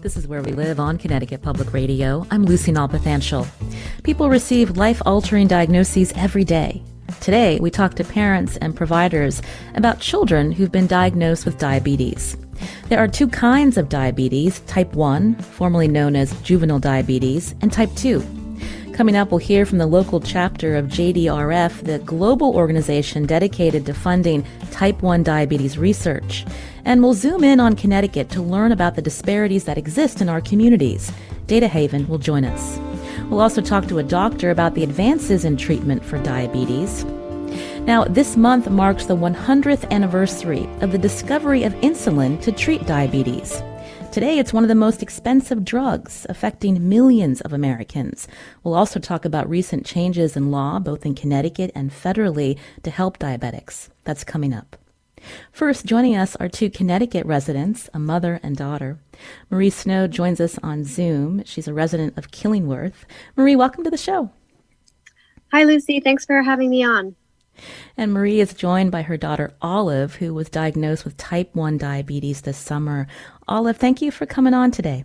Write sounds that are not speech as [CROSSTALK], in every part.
This is Where We Live on Connecticut Public Radio. I'm Lucy Nalpathanchel. People receive life altering diagnoses every day. Today, we talk to parents and providers about children who've been diagnosed with diabetes. There are two kinds of diabetes type 1, formerly known as juvenile diabetes, and type 2. Coming up, we'll hear from the local chapter of JDRF, the global organization dedicated to funding type 1 diabetes research. And we'll zoom in on Connecticut to learn about the disparities that exist in our communities. Data Haven will join us. We'll also talk to a doctor about the advances in treatment for diabetes. Now, this month marks the 100th anniversary of the discovery of insulin to treat diabetes. Today, it's one of the most expensive drugs affecting millions of Americans. We'll also talk about recent changes in law, both in Connecticut and federally, to help diabetics. That's coming up. First, joining us are two Connecticut residents, a mother and daughter. Marie Snow joins us on Zoom. She's a resident of Killingworth. Marie, welcome to the show. Hi, Lucy. Thanks for having me on. And Marie is joined by her daughter Olive, who was diagnosed with type 1 diabetes this summer. Olive, thank you for coming on today.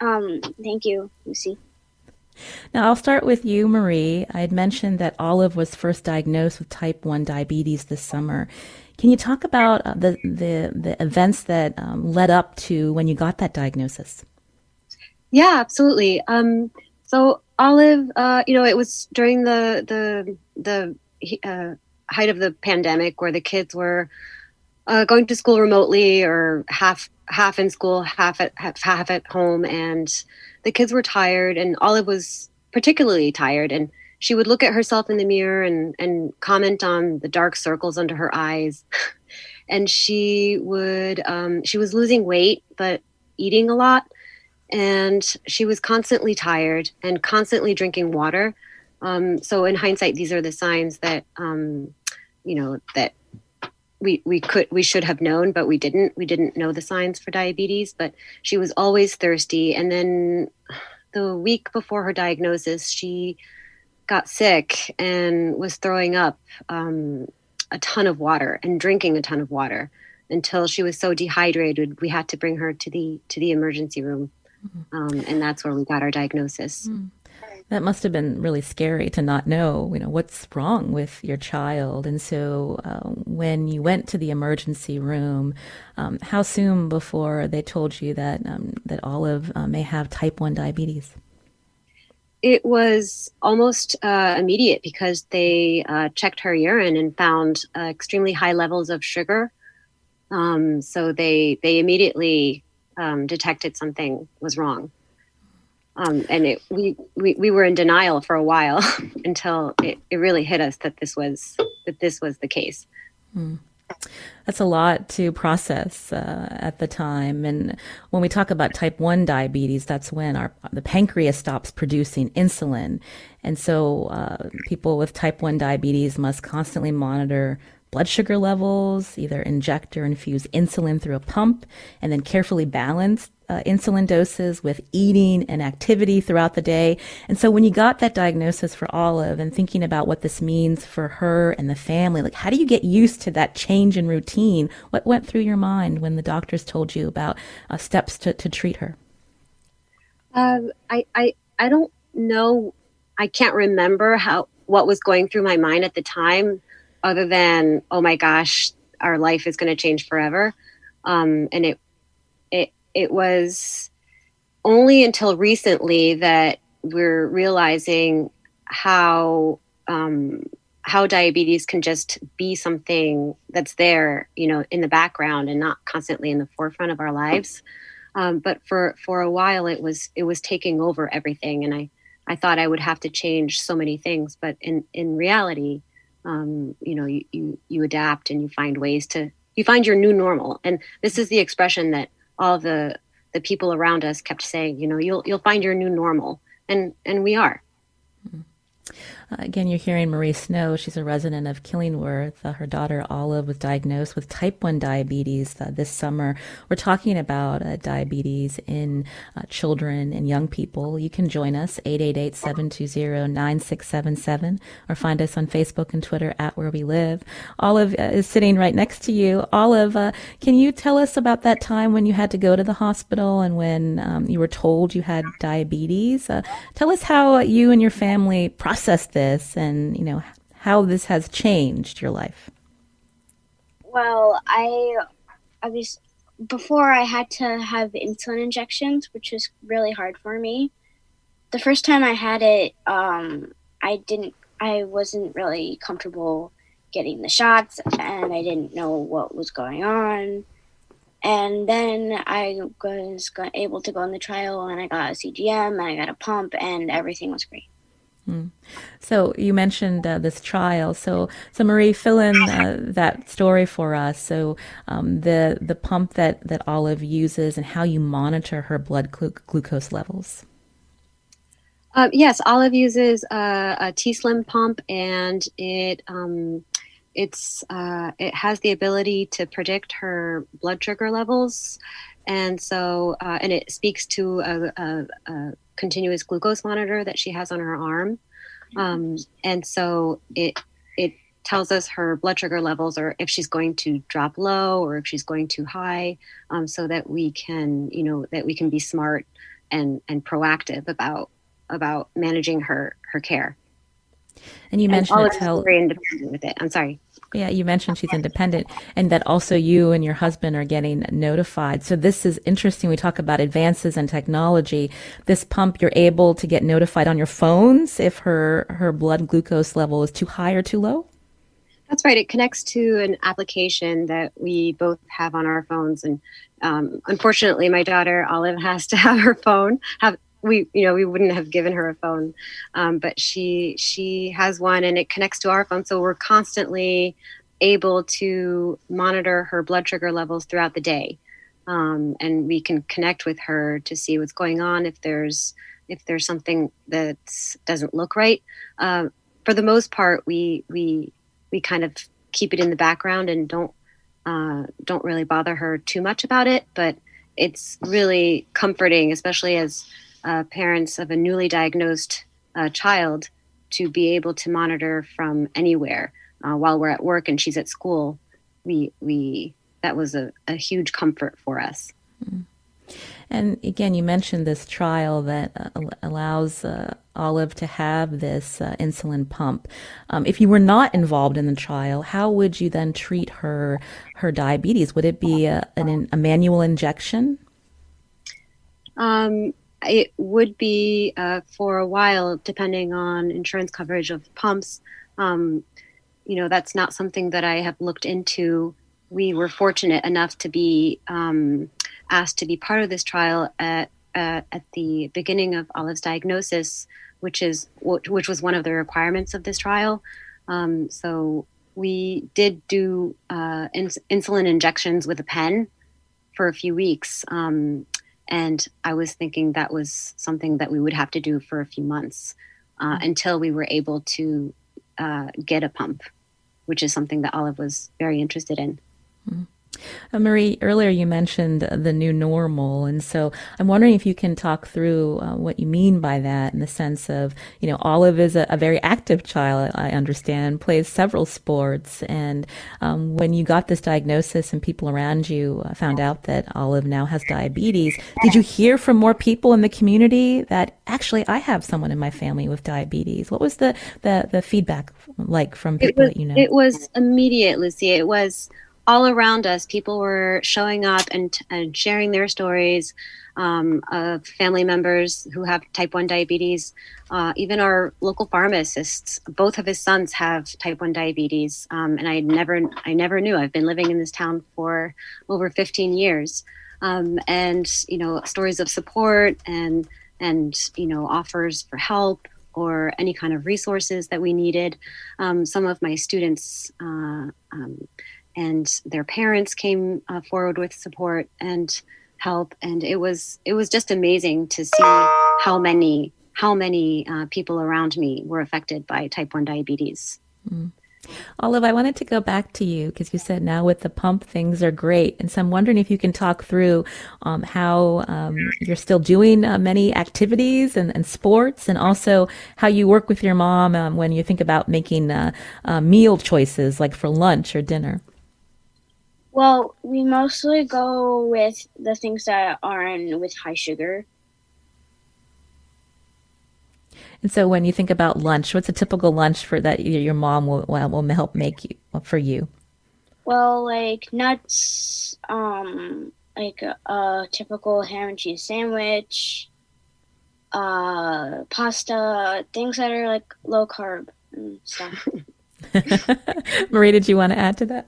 Um, thank you, Lucy. Now, I'll start with you, Marie. I had mentioned that Olive was first diagnosed with type 1 diabetes this summer. Can you talk about uh, the, the, the events that um, led up to when you got that diagnosis? Yeah, absolutely. Um, so Olive, uh, you know, it was during the the the uh, height of the pandemic where the kids were uh, going to school remotely or half half in school, half at half, half at home, and the kids were tired and Olive was particularly tired and she would look at herself in the mirror and and comment on the dark circles under her eyes. [LAUGHS] And she would um, she was losing weight but eating a lot and she was constantly tired and constantly drinking water. Um, so in hindsight these are the signs that um, you know that we we could we should have known but we didn't we didn't know the signs for diabetes but she was always thirsty and then the week before her diagnosis she got sick and was throwing up um, a ton of water and drinking a ton of water until she was so dehydrated we had to bring her to the to the emergency room mm-hmm. um, and that's where we got our diagnosis mm. That must have been really scary to not know, you know, what's wrong with your child. And so, uh, when you went to the emergency room, um, how soon before they told you that um, that Olive uh, may have type one diabetes? It was almost uh, immediate because they uh, checked her urine and found uh, extremely high levels of sugar. Um, so they they immediately um, detected something was wrong um, and it, we, we we were in denial for a while [LAUGHS] until it, it really hit us that this was that this was the case. Hmm. That's a lot to process uh, at the time. And when we talk about type 1 diabetes, that's when our the pancreas stops producing insulin. And so uh, people with type 1 diabetes must constantly monitor blood sugar levels, either inject or infuse insulin through a pump, and then carefully balance uh, insulin doses with eating and activity throughout the day. And so when you got that diagnosis for Olive and thinking about what this means for her and the family, like how do you get used to that change in routine? What went through your mind when the doctors told you about uh, steps to, to treat her? Um, I, I, I don't know. I can't remember how, what was going through my mind at the time other than, oh my gosh, our life is going to change forever. Um, and it, it, was only until recently that we're realizing how um, how diabetes can just be something that's there, you know, in the background and not constantly in the forefront of our lives. Um, but for for a while, it was it was taking over everything, and I I thought I would have to change so many things, but in in reality, um, you know you, you you adapt and you find ways to you find your new normal. And this is the expression that all the the people around us kept saying you know you'll you'll find your new normal and and we are mm-hmm. Uh, again, you're hearing Marie Snow. She's a resident of Killingworth. Uh, her daughter Olive was diagnosed with type 1 diabetes uh, this summer. We're talking about uh, diabetes in uh, children and young people. You can join us, 888 720 9677, or find us on Facebook and Twitter at Where We Live. Olive uh, is sitting right next to you. Olive, can you tell us about that time when you had to go to the hospital and when um, you were told you had diabetes? tell us how you and your family processed this this and, you know, how this has changed your life. Well, I, was, before I had to have insulin injections, which was really hard for me. The first time I had it, um, I didn't, I wasn't really comfortable getting the shots and I didn't know what was going on. And then I was able to go on the trial and I got a CGM and I got a pump and everything was great. Mm. So you mentioned uh, this trial. So, so Marie, fill in uh, that story for us. So, um, the the pump that that Olive uses and how you monitor her blood glu- glucose levels. Uh, yes, Olive uses a, a T-Slim pump, and it um, it's uh, it has the ability to predict her blood sugar levels, and so uh, and it speaks to a, a, a continuous glucose monitor that she has on her arm. Um, and so it it tells us her blood sugar levels or if she's going to drop low or if she's going too high um, so that we can you know that we can be smart and and proactive about about managing her her care. And you mentioned and tell, very independent with it. I'm sorry yeah, you mentioned she's independent and that also you and your husband are getting notified. So this is interesting. We talk about advances in technology. This pump, you're able to get notified on your phones if her, her blood glucose level is too high or too low? That's right. It connects to an application that we both have on our phones. And um, unfortunately, my daughter Olive has to [LAUGHS] have her phone, have we you know we wouldn't have given her a phone. Um, but she she has one and it connects to our phone. So we're constantly able to monitor her blood sugar levels throughout the day. Um, and we can connect with her to see what's going on if there's if there's something that doesn't look right. Uh, for the most part we we we kind of keep it in the background and don't uh, don't really bother her too much about it. But it's really comforting especially as uh, parents of a newly diagnosed uh, child to be able to monitor from anywhere uh, while we're at work and she's at school. We we that was a, a huge comfort for us. Mm. And again, you mentioned this trial that uh, allows uh, Olive to have this uh, insulin pump. Um, if you were not involved in the trial, how would you then treat her her diabetes? Would it be a, an, a manual injection? Um, it would be uh, for a while, depending on insurance coverage of pumps. Um, you know, that's not something that I have looked into. We were fortunate enough to be um, asked to be part of this trial at, uh, at the beginning of Olive's diagnosis, which is which was one of the requirements of this trial. Um, so we did do uh, ins- insulin injections with a pen for a few weeks. Um, and I was thinking that was something that we would have to do for a few months uh, mm-hmm. until we were able to uh, get a pump, which is something that Olive was very interested in. Mm-hmm. Uh, Marie, earlier you mentioned the new normal, and so I'm wondering if you can talk through uh, what you mean by that in the sense of, you know, Olive is a, a very active child, I understand, plays several sports, and um, when you got this diagnosis and people around you uh, found out that Olive now has diabetes, did you hear from more people in the community that actually I have someone in my family with diabetes? What was the, the, the feedback like from people was, that you know? It was immediate, Lucy. It was all around us, people were showing up and, and sharing their stories um, of family members who have type 1 diabetes. Uh, even our local pharmacists, both of his sons have type 1 diabetes. Um, and I never, I never knew. I've been living in this town for over 15 years. Um, and, you know, stories of support and, and, you know, offers for help or any kind of resources that we needed. Um, some of my students uh, um, and their parents came uh, forward with support and help, and it was it was just amazing to see how many how many uh, people around me were affected by type one diabetes. Mm. Olive, I wanted to go back to you because you said now with the pump things are great, and so I'm wondering if you can talk through um, how um, you're still doing uh, many activities and, and, sports, and also how you work with your mom um, when you think about making uh, uh, meal choices, like for lunch or dinner. Well, we mostly go with the things that aren't with high sugar. And so, when you think about lunch, what's a typical lunch for that your mom will will help make you for you? Well, like nuts, um, like a, a typical ham and cheese sandwich, uh, pasta, things that are like low carb and stuff. [LAUGHS] Marie, did you want to add to that?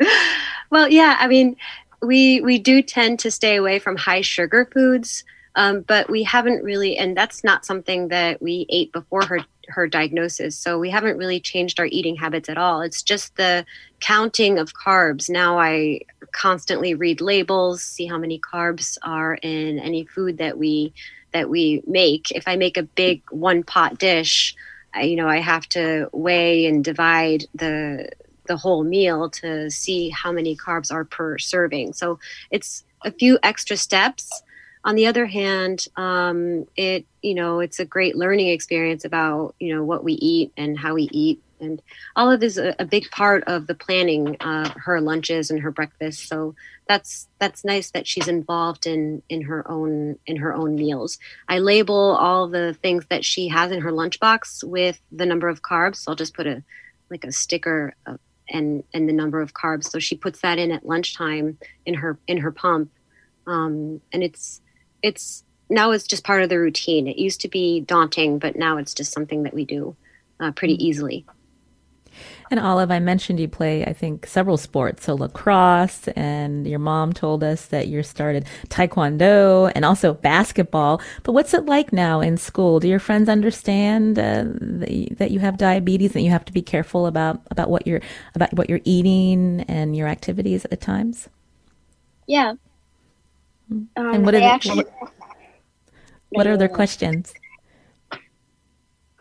[LAUGHS] Well, yeah, I mean, we we do tend to stay away from high sugar foods. Um, but we haven't really, and that's not something that we ate before her her diagnosis. So we haven't really changed our eating habits at all. It's just the counting of carbs. Now I constantly read labels, see how many carbs are in any food that we that we make. If I make a big one pot dish, I, you know, I have to weigh and divide the the whole meal to see how many carbs are per serving. So it's a few extra steps. On the other hand um, it you know it's a great learning experience about you know what we eat and how we eat. And Olive is a, a big part of the planning of her lunches and her breakfast. So that's that's nice that she's involved in in her own in her own meals. I label all the things that she has in her lunchbox with the number of carbs. So i'll just put a like a sticker and and the number of carbs so she puts that in at lunchtime in her in her pump um, and it's it's now it's just part of the routine. It used to be daunting, but now it's just something that we do uh, pretty mm-hmm. easily. And Olive, I mentioned you play, I think, several sports. So lacrosse, and your mom told us that you started taekwondo and also basketball. But what's it like now in school? Do your friends understand uh, that you have diabetes and you have to be careful about about what you're about what you're eating and your activities at times? Yeah, um, and what are, the, actually, what, what are their questions?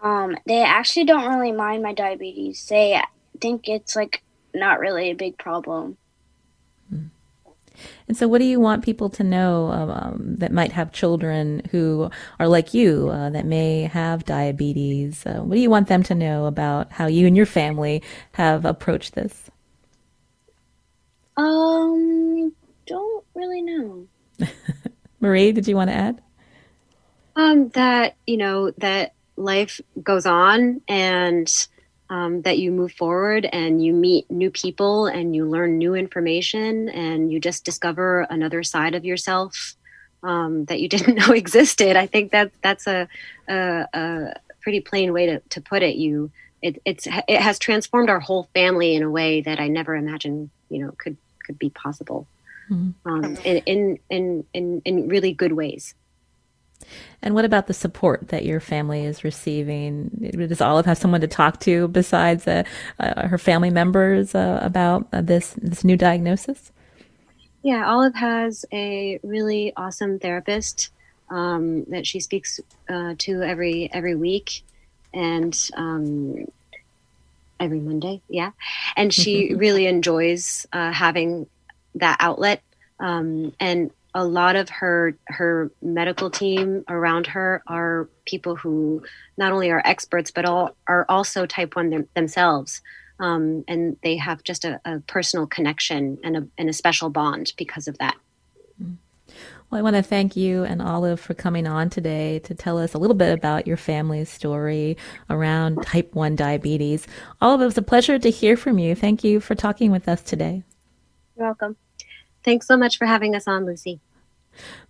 Um, they actually don't really mind my diabetes. They think it's like not really a big problem. Hmm. And so, what do you want people to know um, that might have children who are like you uh, that may have diabetes? Uh, what do you want them to know about how you and your family have approached this? Um, don't really know. [LAUGHS] Marie, did you want to add? Um, that you know that life goes on and um, that you move forward and you meet new people and you learn new information and you just discover another side of yourself um, that you [LAUGHS] didn't know existed. I think that that's a, a, a pretty plain way to, to put it. You it, it's it has transformed our whole family in a way that I never imagined you know could could be possible mm-hmm. um, in, in, in, in, in really good ways. And what about the support that your family is receiving? Does Olive have someone to talk to besides uh, uh, her family members uh, about uh, this this new diagnosis? Yeah, Olive has a really awesome therapist um, that she speaks uh, to every every week, and um, every Monday. Yeah, and she [LAUGHS] really enjoys uh, having that outlet. Um, and a lot of her her medical team around her are people who not only are experts but all are also type one them, themselves. Um, and they have just a, a personal connection and a, and a special bond because of that. Well, I want to thank you and Olive for coming on today to tell us a little bit about your family's story around type 1 diabetes. Olive, it was a pleasure to hear from you. Thank you for talking with us today. You're welcome. Thanks so much for having us on, Lucy.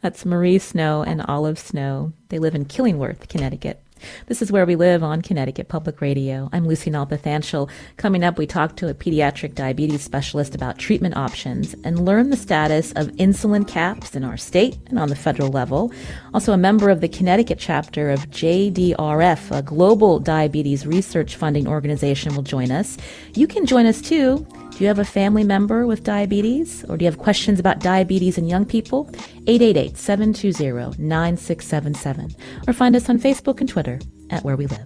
That's Marie Snow and Olive Snow. They live in Killingworth, Connecticut. This is Where We Live on Connecticut Public Radio. I'm Lucy Nalpathanchel. Coming up, we talk to a pediatric diabetes specialist about treatment options and learn the status of insulin caps in our state and on the federal level. Also, a member of the Connecticut chapter of JDRF, a global diabetes research funding organization, will join us. You can join us too. Do you have a family member with diabetes? Or do you have questions about diabetes in young people? 888 720 9677. Or find us on Facebook and Twitter at Where We Live.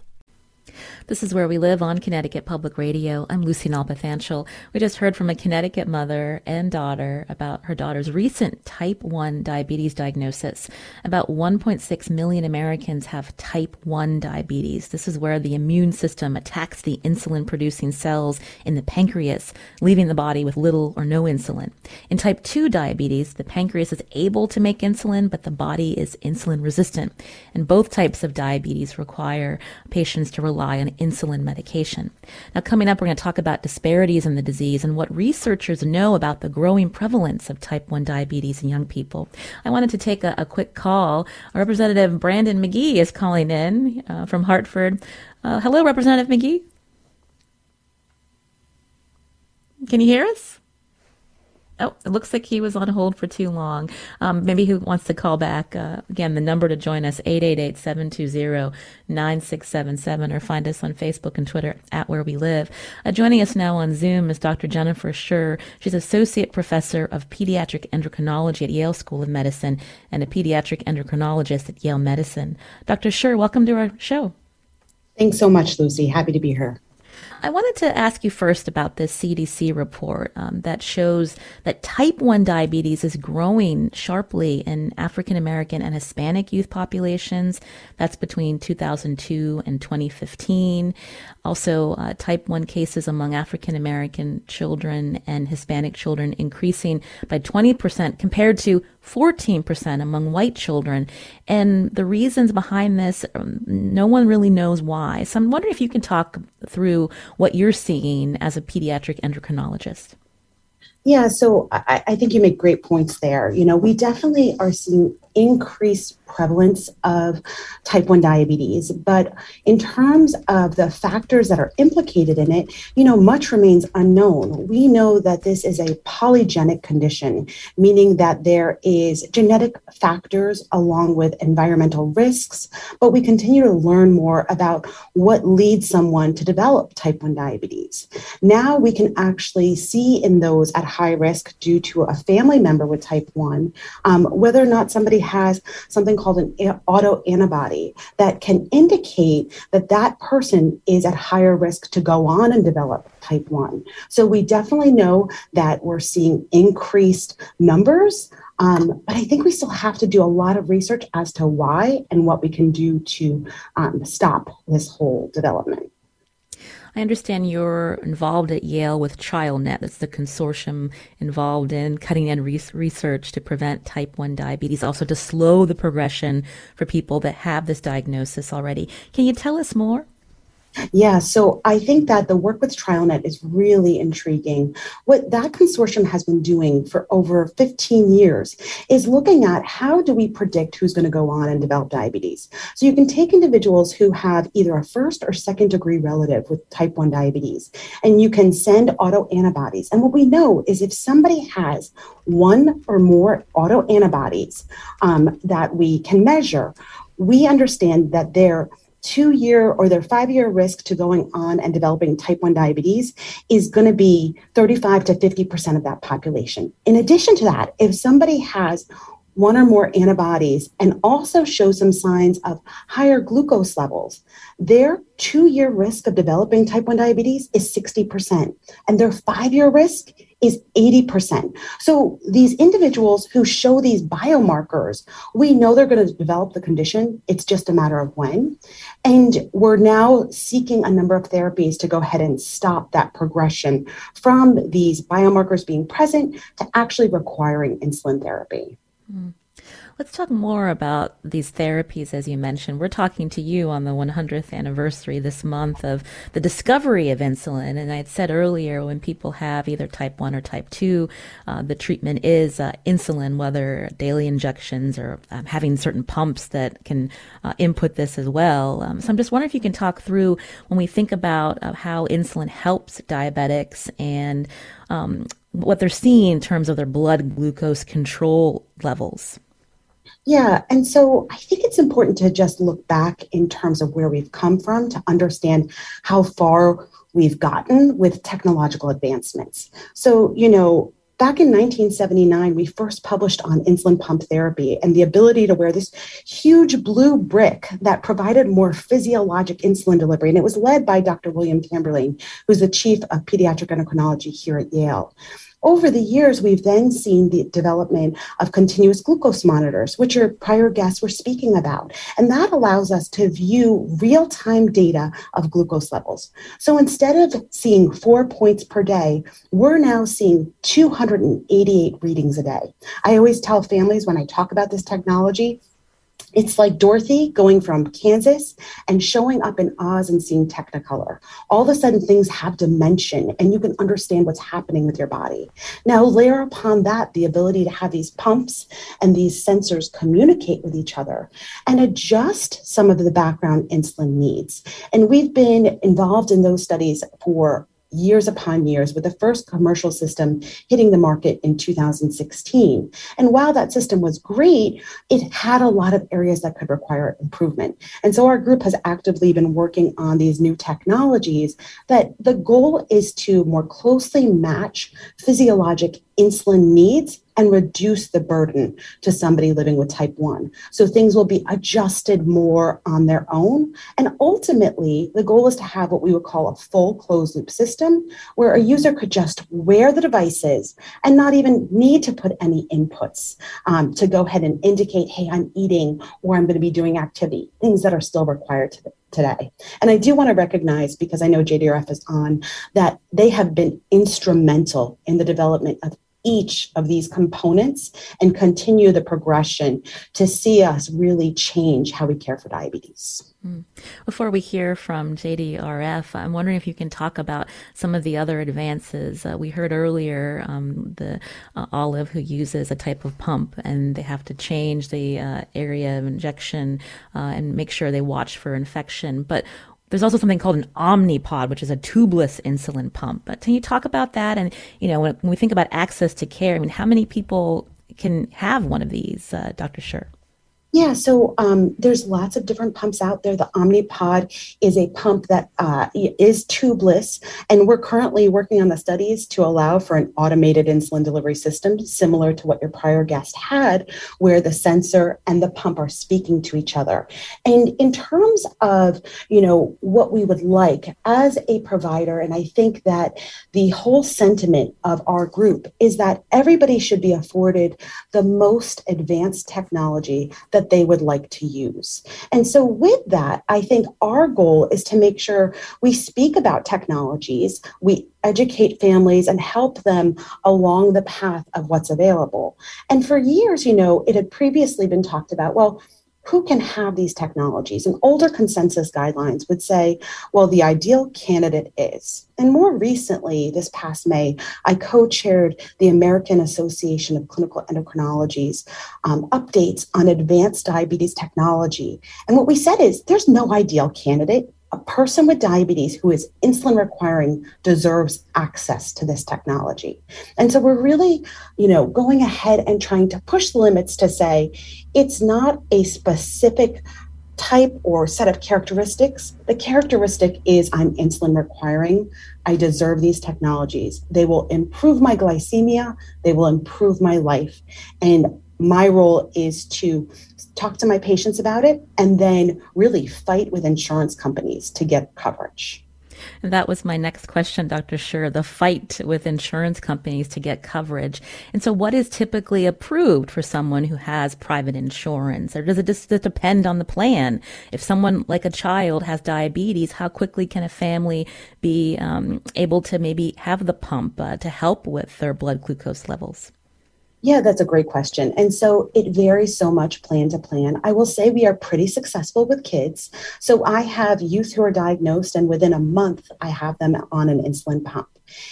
This is Where We Live on Connecticut Public Radio. I'm Lucy Nalpathanchel. We just heard from a Connecticut mother and daughter about her daughter's recent type 1 diabetes diagnosis. About 1.6 million Americans have type 1 diabetes. This is where the immune system attacks the insulin producing cells in the pancreas, leaving the body with little or no insulin. In type 2 diabetes, the pancreas is able to make insulin, but the body is insulin resistant. And both types of diabetes require patients to rely on insulin medication. Now, coming up, we're going to talk about disparities in the disease and what researchers know about the growing prevalence of type 1 diabetes in young people. I wanted to take a, a quick call. Representative Brandon McGee is calling in uh, from Hartford. Uh, hello, Representative McGee. Can you hear us? Oh, it looks like he was on hold for too long. Um, maybe he wants to call back. Uh, again, the number to join us, 888-720-9677 or find us on Facebook and Twitter at Where We Live. Uh, joining us now on Zoom is Dr. Jennifer Sherr. She's Associate Professor of Pediatric Endocrinology at Yale School of Medicine and a pediatric endocrinologist at Yale Medicine. Dr. Sherr, welcome to our show. Thanks so much, Lucy. Happy to be here. I wanted to ask you first about this CDC report um, that shows that type 1 diabetes is growing sharply in African American and Hispanic youth populations. That's between 2002 and 2015. Also, uh, type 1 cases among African American children and Hispanic children increasing by 20% compared to 14% among white children. And the reasons behind this, um, no one really knows why. So I'm wondering if you can talk through what you're seeing as a pediatric endocrinologist. Yeah, so I, I, think you make great points there. You know, we definitely are seeing increased prevalence of type 1 diabetes. But in terms of the factors that are implicated in it, you know, much remains unknown. We know that this is a polygenic condition, meaning that there is genetic factors along with environmental risks, but we continue to learn more about what leads someone to develop type 1 diabetes. Now we can actually see in those at high risk due to a family member with type 1 um, whether or not somebody has something called an autoantibody that can indicate that that person is at higher risk to go on and develop type 1. So we definitely know that we're seeing increased numbers. Um, but I think we still have to do a lot of research as to why and what we can do to um, stop this whole development. I understand you're involved at Yale with TrialNet. That's the consortium involved in cutting edge research to prevent type 1 diabetes, also to slow the progression for people that have this diagnosis already. Can you tell us more? Yeah, so I think that the work with TrialNet is really intriguing. What that consortium has been doing for over 15 years is looking at how do we predict who's going to go on and develop diabetes. So you can take individuals who have either a first or second degree relative with type 1 diabetes, and you can send autoantibodies. And what we know is if somebody has one or more autoantibodies um, that we can measure, we understand that they're two year or their five year risk to going on and developing type 1 diabetes is going to be 35 to 50% of that population. In addition to that, if somebody has one or more antibodies and also shows some signs of higher glucose levels, their two year risk of developing type 1 diabetes is 60%, and their five year risk is 80%. So these individuals who show these biomarkers, we know they're going to develop the condition. It's just a matter of when. And we're now seeking a number of therapies to go ahead and stop that progression from these biomarkers being present to actually requiring insulin therapy. Mm. Let's talk more about these therapies, as you mentioned. We're talking to you on the 100th anniversary this month of the discovery of insulin. And I had said earlier, when people have either type 1 or type 2, uh, the treatment is uh, insulin, whether daily injections or um, having certain pumps that can uh, input this as well. Um, so I'm just wondering if you can talk through when we think about uh, how insulin helps diabetics and um, what they're seeing in terms of their blood glucose control levels. Yeah. And so I think it's important to just look back in terms of where we've come from to understand how far we've gotten with technological advancements. So, you know, back in 1979, we first published on insulin pump therapy and the ability to wear this huge blue brick that provided more physiologic insulin delivery. And it was led by Dr. William Tamborlane, who's the chief of pediatric endocrinology here at Yale. Over the years, we've then seen the development of continuous glucose monitors, which your prior guests were speaking about. And that allows us to view real time data of glucose levels. So instead of seeing four points per day, we're now seeing 288 readings a day. I always tell families when I talk about this technology, it's like Dorothy going from Kansas and showing up in Oz and seeing Technicolor. All of a sudden, things have dimension and you can understand what's happening with your body. Now, layer upon that the ability to have these pumps and these sensors communicate with each other and adjust some of the background insulin needs. And we've been involved in those studies for years upon years with the first commercial system hitting the market in 2016. And while that system was great, it had a lot of areas that could require improvement. And so our group has actively been working on these new technologies that the goal is to more closely match physiologic insulin needs and reduce the burden to somebody living with type 1. So things will be adjusted more on their own. And ultimately, the goal is to have what we would call a full closed loop system where a user could just wear the devices and not even need to put any inputs um, to go ahead and indicate, hey, I'm eating or I'm going to be doing activity, things that are still required to, today. And I do want to recognize, because I know JDRF is on, that they have been instrumental in the development of each of these components and continue the progression to see us really change how we care for diabetes. Hmm. Before we hear from JDRF, I'm wondering if you can talk about some of the other advances. Uh, we heard earlier um, the uh, Olive who uses a type of pump and they have to change the uh, area of injection uh, and make sure they watch for infection. But there's also something called an Omnipod, which is a tubeless insulin pump. But can you talk about that? And, you know, when, when we think about access to care, I mean, how many people can have one of these, uh, Dr. Sherr? Yeah, so um, there's lots of different pumps out there. The Omnipod is a pump that uh, is tubeless, and we're currently working on the studies to allow for an automated insulin delivery system similar to what your prior guest had, where the sensor and the pump are speaking to each other. And in terms of you know what we would like as a provider, and I think that the whole sentiment of our group is that everybody should be afforded the most advanced technology that that they would like to use. And so, with that, I think our goal is to make sure we speak about technologies, we educate families and help them along the path of what's available. And for years, you know, it had previously been talked about, well, who can have these technologies. And older consensus guidelines would say, well, the ideal candidate is. And more recently, this past May, I co chaired the American Association of Clinical Endocrinology's um, updates on advanced diabetes technology. And what we said is there's no ideal candidate a person with diabetes who is insulin requiring deserves access to this technology. And so we're really, you know, going ahead and trying to push the limits to say it's not a specific type or set of characteristics. The characteristic is I'm insulin requiring. I deserve these technologies. They will improve my glycemia, they will improve my life. And my role is to talk to my patients about it and then really fight with insurance companies to get coverage. And that was my next question, Dr. Sherr, the fight with insurance companies to get coverage. And so, what is typically approved for someone who has private insurance? Or does it just depend on the plan? If someone like a child has diabetes, how quickly can a family be um, able to maybe have the pump uh, to help with their blood glucose levels? Yeah, that's a great question. And so it varies so much plan to plan. I will say we are pretty successful with kids. So I have youth who are diagnosed, and within a month, I have them on an insulin pump.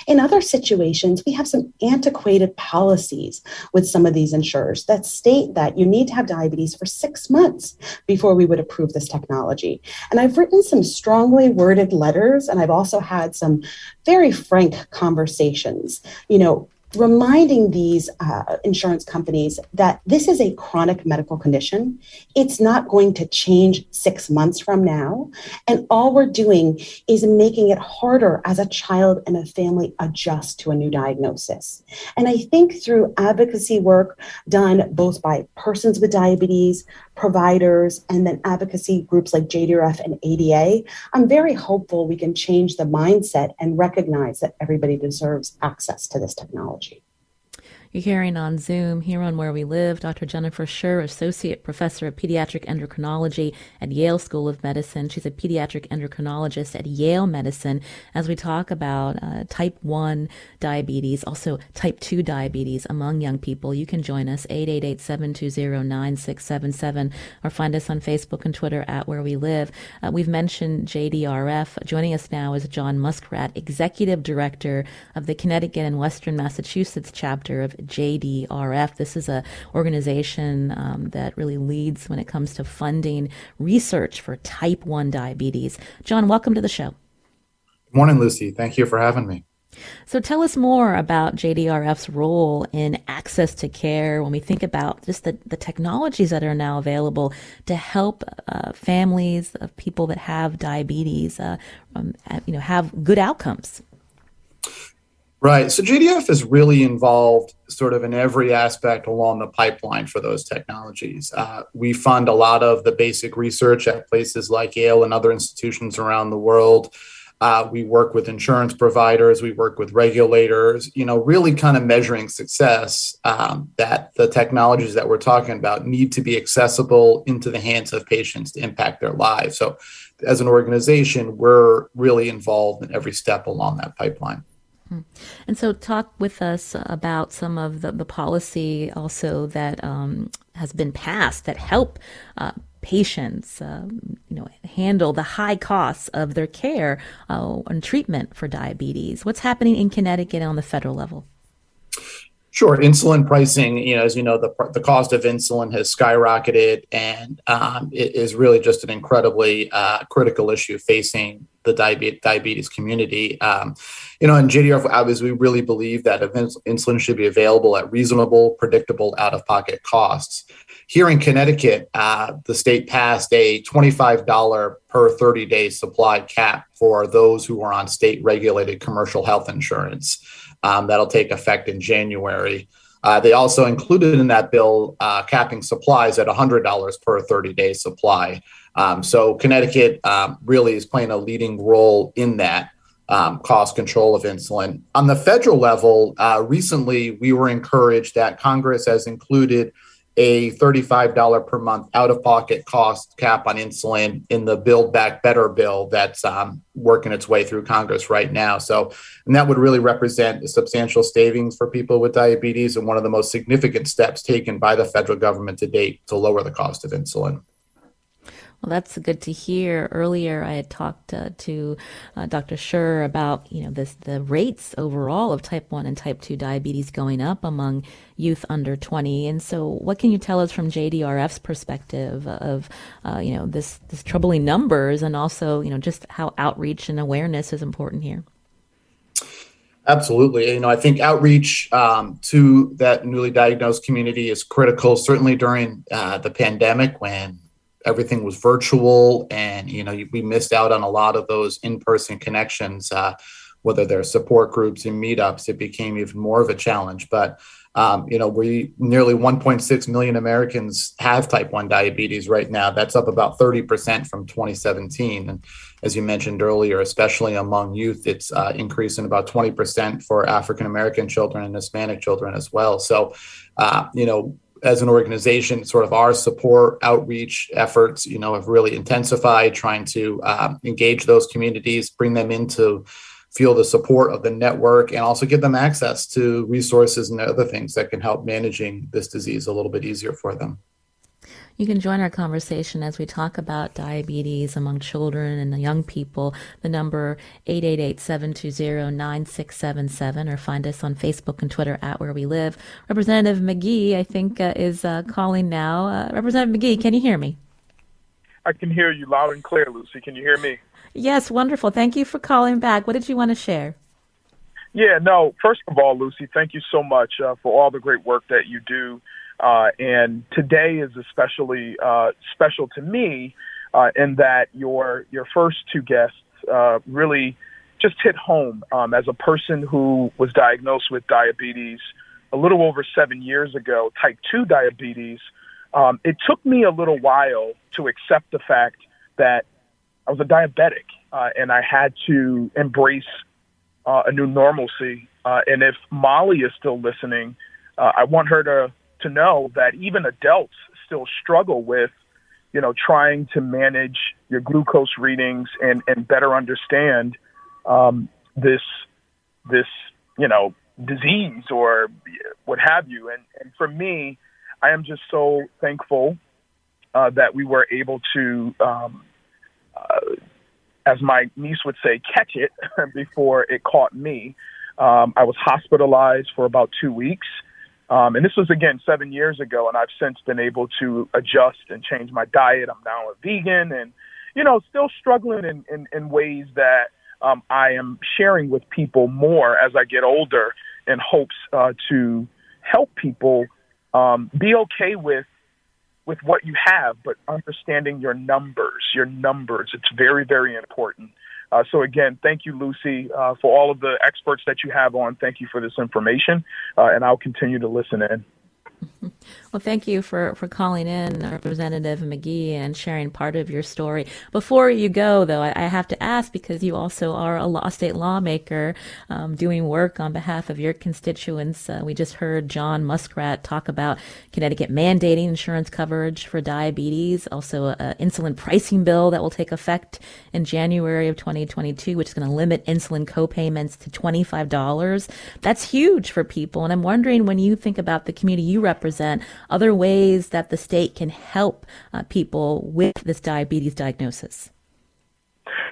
In other situations, we have some antiquated policies with some of these insurers that state that you need to have diabetes for six months before we would approve this technology. And I've written some strongly worded letters, and I've also had some very frank conversations. You know, reminding these uh, insurance companies that this is a chronic medical condition. It's not going to change six months from now. And all we're doing is making it harder as a child and a family adjust to a new diagnosis. And I think through advocacy work done both by persons with diabetes, providers, and then advocacy groups like JDRF and ADA, I'm very hopeful we can change the mindset and recognize that everybody deserves access to this technology. You're hearing on Zoom here on Where We Live Dr. Jennifer Sherr, Associate Professor of Pediatric Endocrinology at Yale School of Medicine. She's a pediatric endocrinologist at Yale Medicine as we talk about uh, type 1 diabetes, also type 2 diabetes among young people. You can join us 888-720-9677 or find us on Facebook and Twitter at Where We Live. Uh, we've mentioned JDRF. Joining us now is John Muskrat, Executive Director of the Connecticut and Western Massachusetts chapter of JDRF. This is a organization um, that really leads when it comes to funding research for type 1 diabetes. John, welcome to the show. Good morning, Lucy. Thank you for having me. So tell us more about JDRF's role in access to care when we think about just the, the technologies that are now available to help uh, families of people that have diabetes uh, um, you know, have good outcomes. Right. So JDRF is really involved sort of in every aspect along the pipeline for those technologies. Uh, we fund a lot of the basic research at places like Yale and other institutions around the world. Uh, we work with insurance providers, we work with regulators, you know, really kind of measuring success um, that the technologies that we're talking about need to be accessible into the hands of patients to impact their lives. So, as an organization, we're really involved in every step along that pipeline. Hmm. And so, talk with us about some of the, the policy also that um, has been passed that help uh, patients, uh, you know, handle the high costs of their care uh, and treatment for diabetes. What's happening in Connecticut on the federal level? Sure, insulin pricing. You know, as you know, the the cost of insulin has skyrocketed, and um, it is really just an incredibly uh, critical issue facing the diabetes, diabetes community. Um, you know, in JDRF, obviously, we really believe that insulin should be available at reasonable, predictable, out of pocket costs. Here in Connecticut, uh, the state passed a $25 per 30 day supply cap for those who are on state regulated commercial health insurance. Um, that'll take effect in January. Uh, they also included in that bill uh, capping supplies at $100 per 30 day supply. Um, so Connecticut um, really is playing a leading role in that um, cost control of insulin. On the federal level, uh, recently we were encouraged that Congress has included a $35 per month out of pocket cost cap on insulin in the Build Back Better bill that's um, working its way through Congress right now. So, and that would really represent a substantial savings for people with diabetes and one of the most significant steps taken by the federal government to date to lower the cost of insulin. Well, that's good to hear. Earlier, I had talked uh, to uh, Dr. Sherr about you know this, the rates overall of type one and type two diabetes going up among youth under 20. And so, what can you tell us from JDRF's perspective of uh, you know this this troubling numbers and also you know just how outreach and awareness is important here? Absolutely. You know, I think outreach um, to that newly diagnosed community is critical, certainly during uh, the pandemic when everything was virtual and you know we missed out on a lot of those in-person connections uh, whether they're support groups and meetups it became even more of a challenge. But um, you know we nearly 1.6 million americans have type 1 diabetes right now. That's up about 30% from 2017 and as you mentioned earlier especially among youth it's uh, increasing about 20% for african american children and hispanic children as well. So uh, you know as an organization, sort of our support outreach efforts, you know, have really intensified, trying to uh, engage those communities, bring them into feel the support of the network, and also give them access to resources and other things that can help managing this disease a little bit easier for them. You can join our conversation as we talk about diabetes among children and young people. The number 888-720-9677 or find us on Facebook and Twitter at Where We Live. Representative McGee, I think, uh, is uh, calling now. Uh, Representative McGee, can you hear me? I can hear you loud and clear, Lucy. Can you hear me? Yes, wonderful. Thank you for calling back. What did you want to share? Yeah, no, first of all, Lucy, thank you so much uh, for all the great work that you do uh, and today is especially uh, special to me uh, in that your your first two guests uh, really just hit home. Um, as a person who was diagnosed with diabetes a little over seven years ago, type two diabetes, um, it took me a little while to accept the fact that I was a diabetic uh, and I had to embrace uh, a new normalcy. and if Molly is still listening, I want her to to know that even adults still struggle with, you know, trying to manage your glucose readings and, and better understand um, this this you know disease or what have you. And, and for me, I am just so thankful uh, that we were able to, um, uh, as my niece would say, catch it [LAUGHS] before it caught me. Um, I was hospitalized for about two weeks. Um, and this was again seven years ago, and I've since been able to adjust and change my diet. I'm now a vegan, and you know, still struggling in in, in ways that um, I am sharing with people more as I get older, in hopes uh, to help people um, be okay with with what you have, but understanding your numbers. Your numbers. It's very very important. Uh, so again, thank you, Lucy, uh, for all of the experts that you have on. Thank you for this information, uh, and I'll continue to listen in. [LAUGHS] Well, thank you for, for calling in, Representative McGee, and sharing part of your story. Before you go, though, I, I have to ask because you also are a, law, state lawmaker um, doing work on behalf of your constituents. Uh, we just heard John Muskrat talk about Connecticut mandating insurance coverage for diabetes, also an insulin pricing bill that will take effect in January of 2022, which is going to limit insulin co-payments to $25. That's huge for people. And I'm wondering when you think about the community you represent, other ways that the state can help uh, people with this diabetes diagnosis?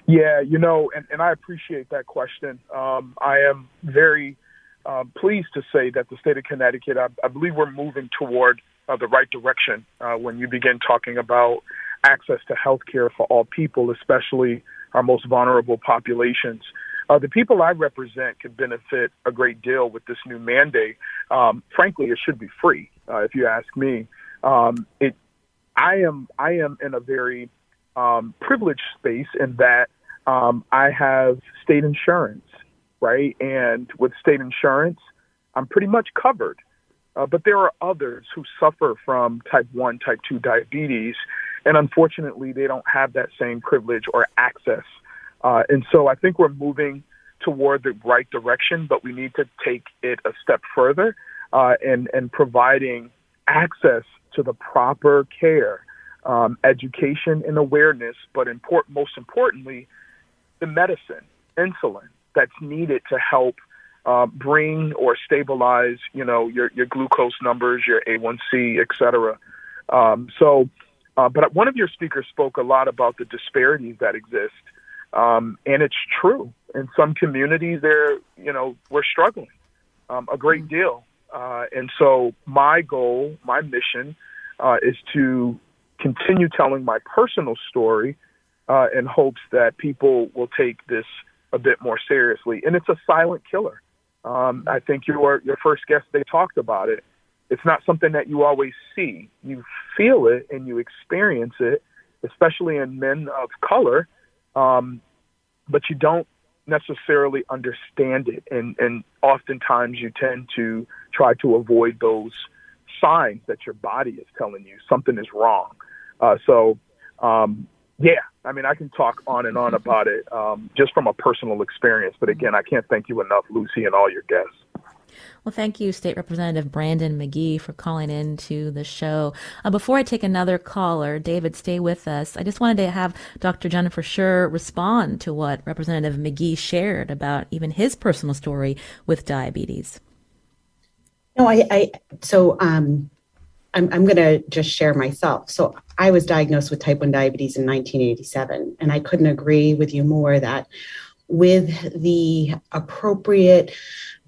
Yeah, you know, and, and I appreciate that question. Um, I am very uh, pleased to say that the state of Connecticut, I, I believe we're moving toward uh, the right direction uh, when you begin talking about access to health care for all people, especially our most vulnerable populations. Uh, the people I represent could benefit a great deal with this new mandate. Um, frankly, it should be free, uh, if you ask me. Um, it, I am, I am in a very um, privileged space in that um, I have state insurance, right? And with state insurance, I'm pretty much covered. Uh, but there are others who suffer from type 1, type 2 diabetes, and unfortunately, they don't have that same privilege or access uh, and so I think we're moving toward the right direction, but we need to take it a step further uh, and, and providing access to the proper care, um, education, and awareness, but import, most importantly, the medicine, insulin, that's needed to help uh, bring or stabilize, you know, your, your glucose numbers, your A1C, et cetera. Um, so Uh, but one of your speakers spoke a lot about the disparities that exist, um, and it's true. In some communities, there, you know, we're struggling um, a great deal. Uh, and so, my goal, my mission, uh, is to continue telling my personal story uh, in hopes that people will take this a bit more seriously. And it's a silent killer. Um, I think your your first guest they talked about it. It's not something that you always see. You feel it and you experience it, especially in men of color, um, but you don't necessarily understand it. And, and oftentimes you tend to try to avoid those signs that your body is telling you something is wrong. Uh, so, um, yeah, I mean, I can talk on and on about it um, just from a personal experience. But again, I can't thank you enough, Lucy, and all your guests. Well, thank you, State Representative Brandon McGee, for calling in to the show. Uh, before I take another caller, David, stay with us. I just wanted to have Dr. Jennifer Sherr respond to what Representative McGee shared about even his personal story with diabetes. No, I, I so um, I'm, I'm going to just share myself. So I was diagnosed with type 1 diabetes in 1987, and I couldn't agree with you more that with the appropriate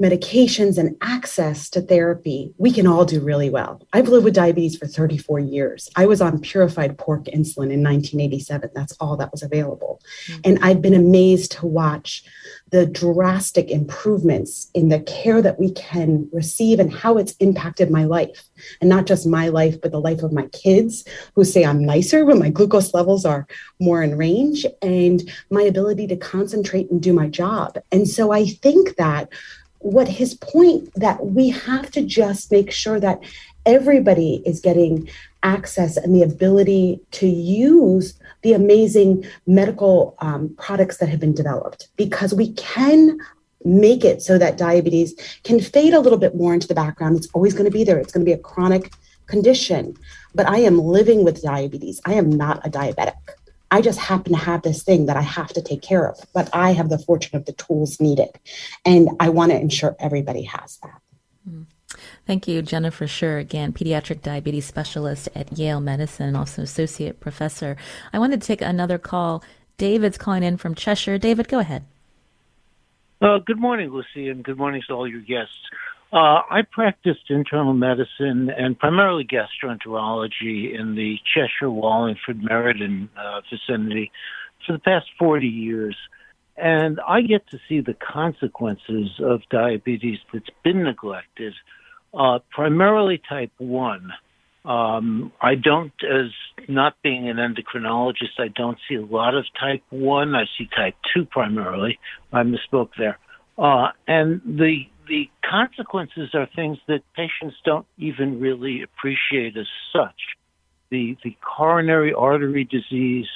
medications and access to therapy, we can all do really well. I've lived with diabetes for 34 years. I was on purified pork insulin in 1987. That's all that was available. Mm-hmm. And I've been amazed to watch the drastic improvements in the care that we can receive and how it's impacted my life. And not just my life, but the life of my kids who say I'm nicer when my glucose levels are more in range and my ability to concentrate and do my job. And so I think that what his point that we have to just make sure that everybody is getting access and the ability to use the amazing medical um, products that have been developed because we can make it so that diabetes can fade a little bit more into the background. It's always going to be there, it's going to be a chronic condition. But I am living with diabetes. I am not a diabetic. I just happen to have this thing that I have to take care of, but I have the fortune of the tools needed. And I want to ensure everybody has that. Thank you, Jennifer Sherr, again, pediatric diabetes specialist at Yale Medicine also associate professor. I wanted to take another call. David's calling in from Cheshire. David, go ahead. Uh, good morning, Lucy, and good morning to all your guests. Uh, I practiced internal medicine and primarily gastroenterology in the Cheshire, Wallingford, Meriden uh, vicinity for the past 40 years. And I get to see the consequences of diabetes that's been neglected, uh, primarily type 1. Um, I don't, as not being an endocrinologist, I don't see a lot of type 1. I see type 2 primarily. I misspoke there. Uh, and the the consequences are things that patients don't even really appreciate as such. The the coronary artery disease,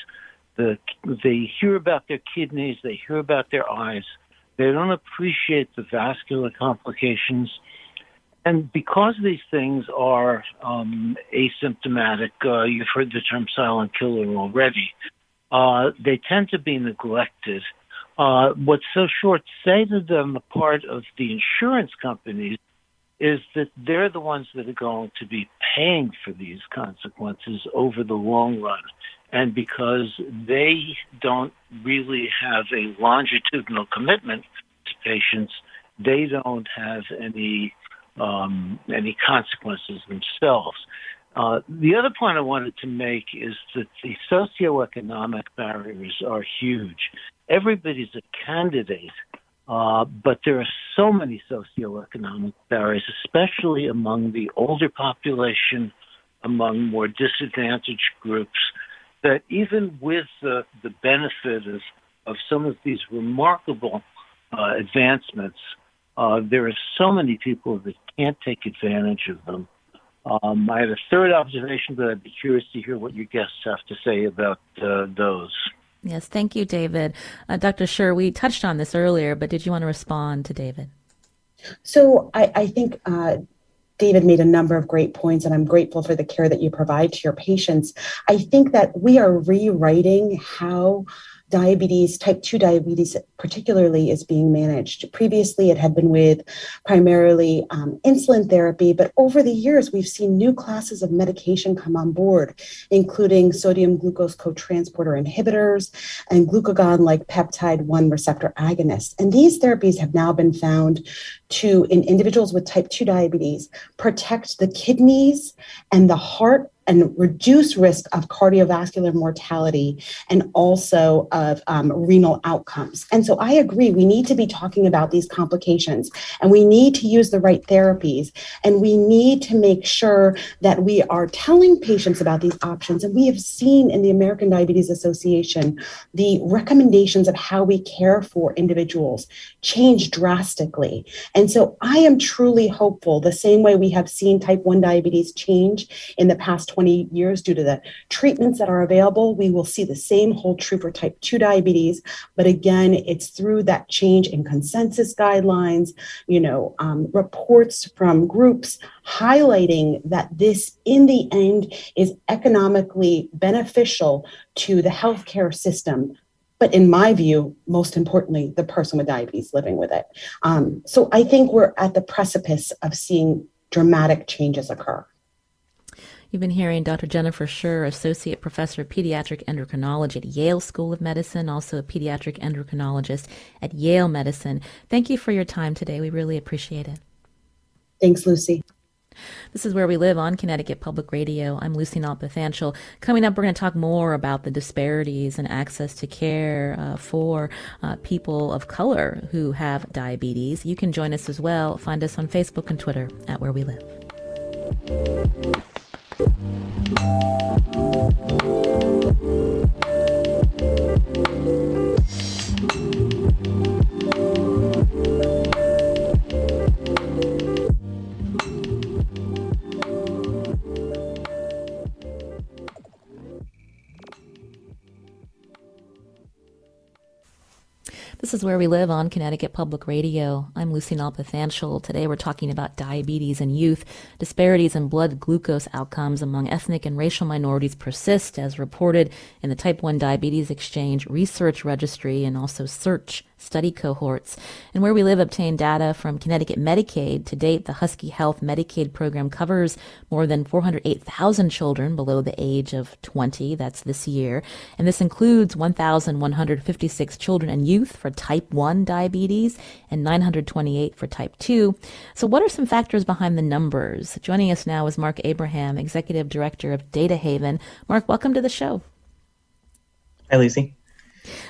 the they hear about their kidneys, they hear about their eyes. They don't appreciate the vascular complications. And because these things are um, asymptomatic, uh, you've heard the term silent killer already, uh, they tend to be neglected uh, what's so short-sighted on the part of the insurance companies is that they're the ones that are going to be paying for these consequences over the long run. And because they don't really have a longitudinal commitment to patients, they don't have any um, any consequences themselves. Uh, the other point I wanted to make is that the socioeconomic barriers are huge everybody's a candidate, uh, but there are so many socioeconomic barriers, especially among the older population, among more disadvantaged groups, that even with the, the benefit of, of some of these remarkable uh, advancements, uh, there are so many people that can't take advantage of them. Um, I have a third observation, but I'd be curious to hear what your guests have to say about uh, those. Yes, thank you, David. Uh, Dr. Sherr, we touched on this earlier, but did you want to respond to David? So I, I think uh, David made a number of great points, and I'm grateful for the care that you provide to your patients. I think that we are rewriting how diabetes, type 2 diabetes particularly, is being managed. Previously, it had been with primarily um, insulin therapy, but over the years, we've seen new classes of medication come on board, including sodium glucose cotransporter inhibitors and glucagon like peptide 1 receptor agonists. And these therapies have now been found to, in individuals with type 2 diabetes, protect the kidneys and the heart and reduce risk of cardiovascular mortality and also of um, renal outcomes. And so I agree, we need to be talking about these complications and we need to use the right therapies and we need to make sure that we are telling patients about these options. And we have seen in the American Diabetes Association the recommendations of how we care for individuals change drastically. And so I am truly hopeful, the same way we have seen type 1 diabetes change in the past 20 years due to the treatments that are available. We will see the same hold true for type 2 diabetes. But again, it's through that change in consensus guidelines, you know, um, reports from groups highlighting that this, in the end, is economically beneficial to the healthcare system but in my view, most importantly, the person with diabetes living with it. Um, so I think we're at the precipice of seeing dramatic changes occur. You've been hearing Dr. Jennifer Sherr, Associate Professor of Pediatric Endocrinology at Yale School of Medicine, also a pediatric endocrinologist at Yale Medicine. Thank you for your time today. We really appreciate it. Thanks, Lucy. This is Where We Live on Connecticut Public Radio. I'm Lucy Nalpathanchel. Coming up, we're going to talk more about the disparities in access to care uh, for uh, people of color who have diabetes. You can join us as well. Find us on Facebook and Twitter at Where We Live. Música This is Where We Live on Connecticut Public Radio. I'm Lucy Nalpathanchel. Today we're talking about diabetes and youth. Disparities in blood glucose outcomes among ethnic and racial minorities persist, as reported in the Type 1 Diabetes Exchange Research Registry and also Search study cohorts. And Where We Live obtained data from Connecticut Medicaid. To date, the Husky Health Medicaid program covers more than 408,000 children below the age of 20. That's this year. And this includes 1,156 children and youth for type 1 diabetes and 928 for type 2. So, what are some factors behind the numbers? Joining us now is Mark Abraham, Executive Director of Data Haven. Mark, welcome to the show. Hi, Lucy.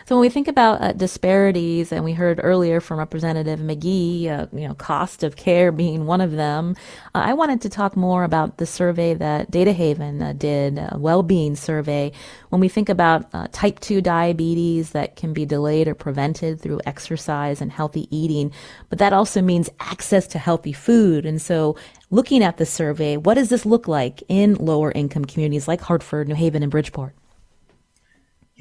So when we think about uh, disparities, and we heard earlier from Representative McGee, uh, you know, cost of care being one of them, uh, I wanted to talk more about the survey that Data Haven uh, did, a well-being survey. When we think about uh, type 2 diabetes that can be delayed or prevented through exercise and healthy eating, but that also means access to healthy food. And so looking at the survey, what does this look like in lower income communities like Hartford, New Haven, and Bridgeport?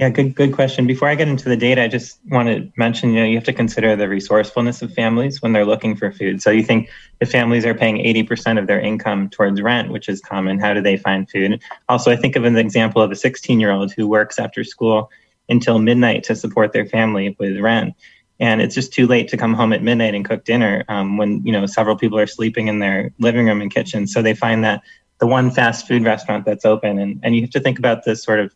Yeah, good good question. Before I get into the data, I just want to mention, you know, you have to consider the resourcefulness of families when they're looking for food. So you think if families are paying 80% of their income towards rent, which is common, how do they find food? Also, I think of an example of a 16-year-old who works after school until midnight to support their family with rent. And it's just too late to come home at midnight and cook dinner um, when, you know, several people are sleeping in their living room and kitchen. So they find that the one fast food restaurant that's open. And, and you have to think about this sort of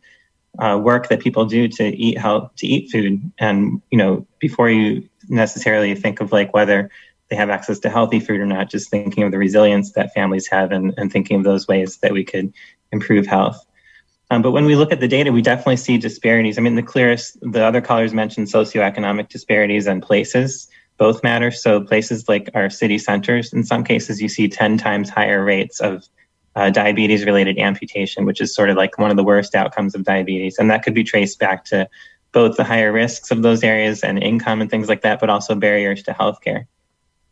uh, work that people do to eat how to eat food. And you know before you necessarily think of like whether they have access to healthy food or not just thinking of the resilience that families have and, and thinking of those ways that we could improve health. Um, but when we look at the data we definitely see disparities. I mean the clearest the other callers mentioned socioeconomic disparities and places both matter. So places like our city centers in some cases you see 10 times higher rates of uh, diabetes related amputation, which is sort of like one of the worst outcomes of diabetes. And that could be traced back to both the higher risks of those areas and income and things like that, but also barriers to healthcare.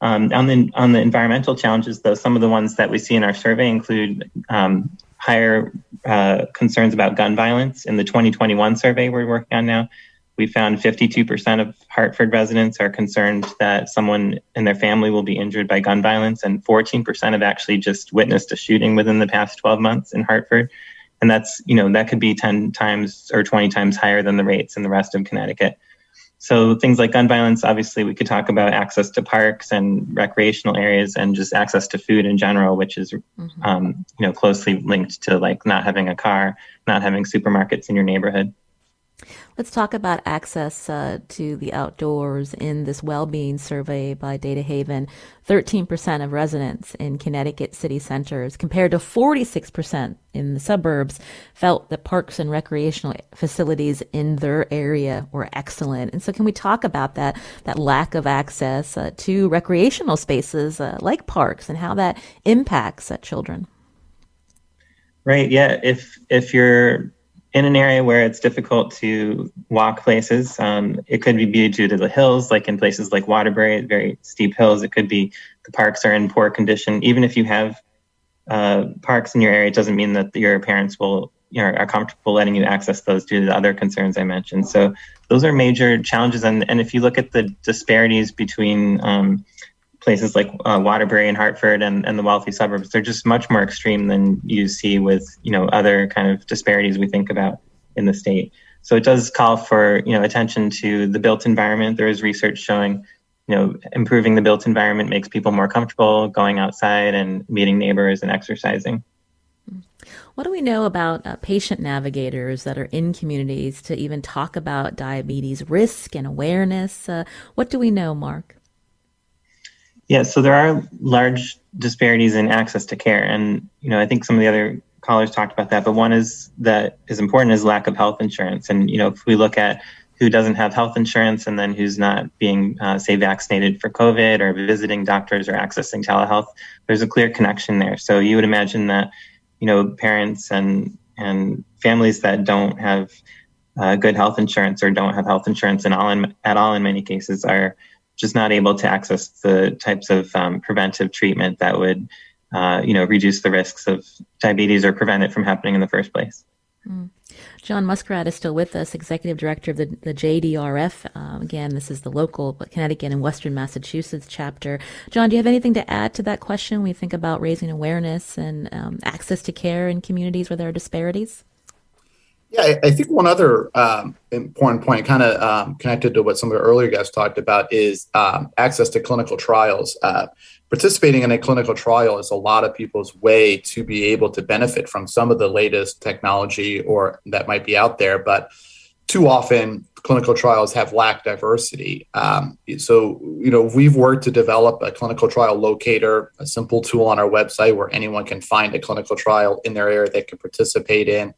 Um, on the on the environmental challenges, though, some of the ones that we see in our survey include um, higher uh, concerns about gun violence. In the 2021 survey we're working on now, we found 52% of Hartford residents are concerned that someone in their family will be injured by gun violence, and 14% have actually just witnessed a shooting within the past 12 months in Hartford. And that's, you know, that could be 10 times or 20 times higher than the rates in the rest of Connecticut. So things like gun violence, obviously, we could talk about access to parks and recreational areas, and just access to food in general, which is, mm-hmm. um, you know, closely linked to like not having a car, not having supermarkets in your neighborhood. Let's talk about access uh, to the outdoors in this well-being survey by Data Haven. 13% of residents in Connecticut city centers, compared to 46% in the suburbs, felt that parks and recreational facilities in their area were excellent. And so, can we talk about that that lack of access uh, to recreational spaces uh, like parks and how that impacts uh, children? Right. Yeah. If if you're in an area where it's difficult to walk places. Um, it could be due to the hills, like in places like Waterbury, very steep hills. It could be the parks are in poor condition. Even if you have uh, parks in your area, it doesn't mean that your parents will you know, are comfortable letting you access those due to the other concerns I mentioned. So those are major challenges. And, and if you look at the disparities between um, places like uh, Waterbury and Hartford and, and the wealthy suburbs, they're just much more extreme than you see with you know other kind of disparities we think about in the state. So it does call for you know attention to the built environment. There is research showing you know improving the built environment makes people more comfortable going outside and meeting neighbors and exercising. What do we know about uh, patient navigators that are in communities to even talk about diabetes risk and awareness? Uh, what do we know, Mark? Yeah, so there are large disparities in access to care, and you know I think some of the other callers talked about that. But one is that is important is lack of health insurance, and you know if we look at who doesn't have health insurance and then who's not being uh, say vaccinated for COVID or visiting doctors or accessing telehealth, there's a clear connection there. So you would imagine that you know parents and and families that don't have uh, good health insurance or don't have health insurance in all in, at all in many cases are just not able to access the types of um, preventive treatment that would, uh, you know, reduce the risks of diabetes or prevent it from happening in the first place. Mm. John Muskrat is still with us, Executive Director of the, the JDRF. Uh, again, this is the local Connecticut and Western Massachusetts chapter. John, do you have anything to add to that question we think about raising awareness and um, access to care in communities where there are disparities? Yeah, I, think one other um, important point, kind of um, connected to what some of the earlier guests talked about, is um, access to clinical trials. Uh, participating in a clinical trial is a lot of people's way to be able to benefit from some of the latest technology or that might be out there, but too often clinical trials have lacked diversity. Um, so, you know, we've worked to develop a clinical trial locator, a simple tool on our website where anyone can find a clinical trial in their area they can participate in.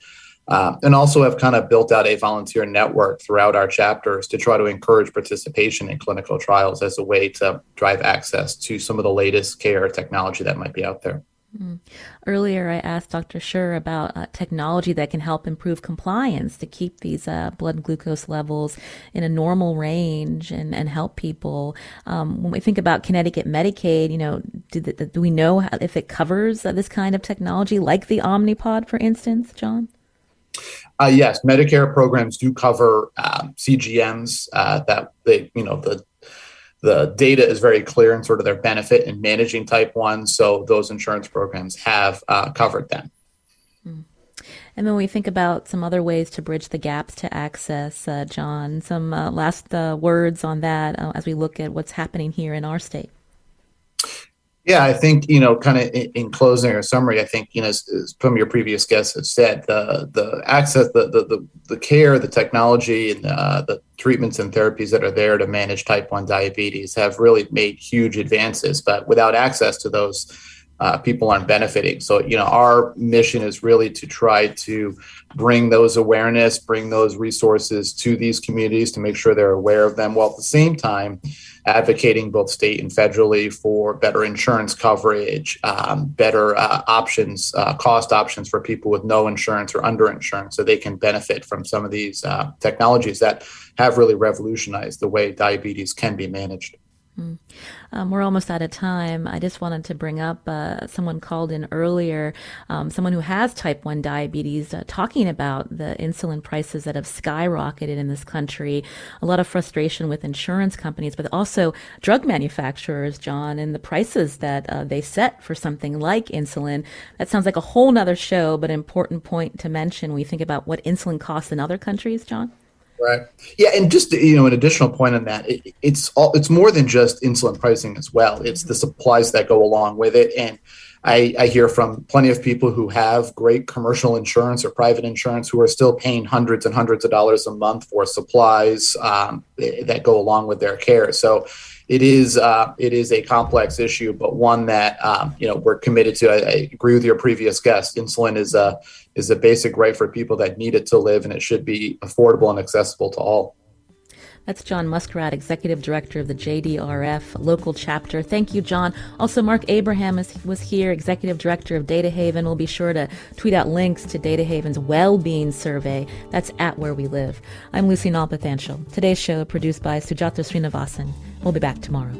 Uh, and also have kind of built out a volunteer network throughout our chapters to try to encourage participation in clinical trials as a way to drive access to some of the latest care technology that might be out there. Mm. Earlier, I asked Dr. Sherr about uh, technology that can help improve compliance to keep these uh, blood glucose levels in a normal range and, and help people. Um, when we think about Connecticut Medicaid, you know, do, the, do we know how, if it covers uh, this kind of technology, like the Omnipod, for instance, John? Uh, yes, Medicare programs do cover um, CGMs. Uh, that they, you know, the the data is very clear in sort of their benefit in managing type one. So those insurance programs have uh, covered them. Hmm. And then we think about some other ways to bridge the gaps to access, uh, John. Some uh, last uh, words on that as we look at what's happening here in our state. Yeah, I think you know, kind of in, in, closing or summary, I think you know, as, of your previous guests have said, the the access, the the the, the care, the technology, and uh, the treatments and therapies that are there to manage type one diabetes have really made huge advances. But without access to those uh, people aren't benefiting. So, you know, our mission is really to try to bring those awareness, bring those resources to these communities to make sure they're aware of them, while at the same time advocating both state and federally for better insurance coverage, um, better uh, options, uh, cost options for people with no insurance or under insurance, so they can benefit from some of these uh, technologies that have really revolutionized the way diabetes can be managed. Um, we're almost out of time. I just wanted to bring up uh, someone called in earlier, um, someone who has type 1 diabetes, uh, talking about the insulin prices that have skyrocketed in this country. A lot of frustration with insurance companies, but also drug manufacturers, John, and the prices that uh, they set for something like insulin. That sounds like a whole nother show, but an important point to mention when you think about what insulin costs in other countries, John. Right. Yeah, and just you know, an additional point on that, it, it's all it's more than just insulin pricing as well. It's the supplies that go along with it, and I, I hear from plenty of people who have great commercial insurance or private insurance who are still paying hundreds and hundreds of dollars a month for supplies um, that go along with their care. So it is uh, it is a complex issue, but one that um, you know we're committed to. I, I, agree with your previous guest. Insulin is a is a basic right for people that need it to live, and it should be affordable and accessible to all. That's John Muskrat, Executive Director of the JDRF local chapter. Thank you, John. Also, Mark Abraham is, was here, Executive Director of Data Haven. We'll be sure to tweet out links to Data Haven's well-being survey. That's at Where We Live. I'm Lucy Nalpathanchel. Today's show produced by Sujatha Srinivasan. We'll be back tomorrow.